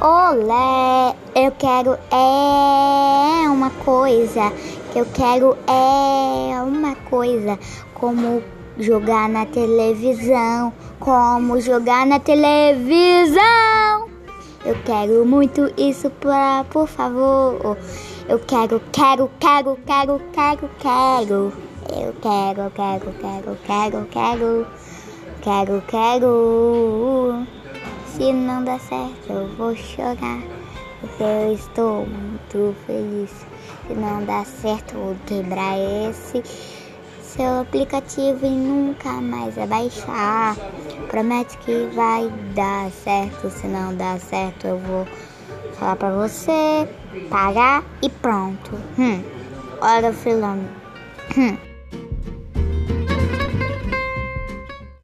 Olé, eu quero é uma coisa, eu quero é uma coisa, como jogar na televisão, como jogar na televisão. Eu quero muito isso pra, por favor. Eu quero, quero, quero, quero, quero, quero. Eu quero, quero, quero, quero, quero. Quero, quero. Se não dá certo, eu vou chorar. Porque eu estou muito feliz. Se não dá certo, eu vou quebrar esse seu aplicativo e nunca mais vai baixar. Promete que vai dar certo. Se não dá certo, eu vou falar pra você parar e pronto. Hum. Olha, filão. Hum.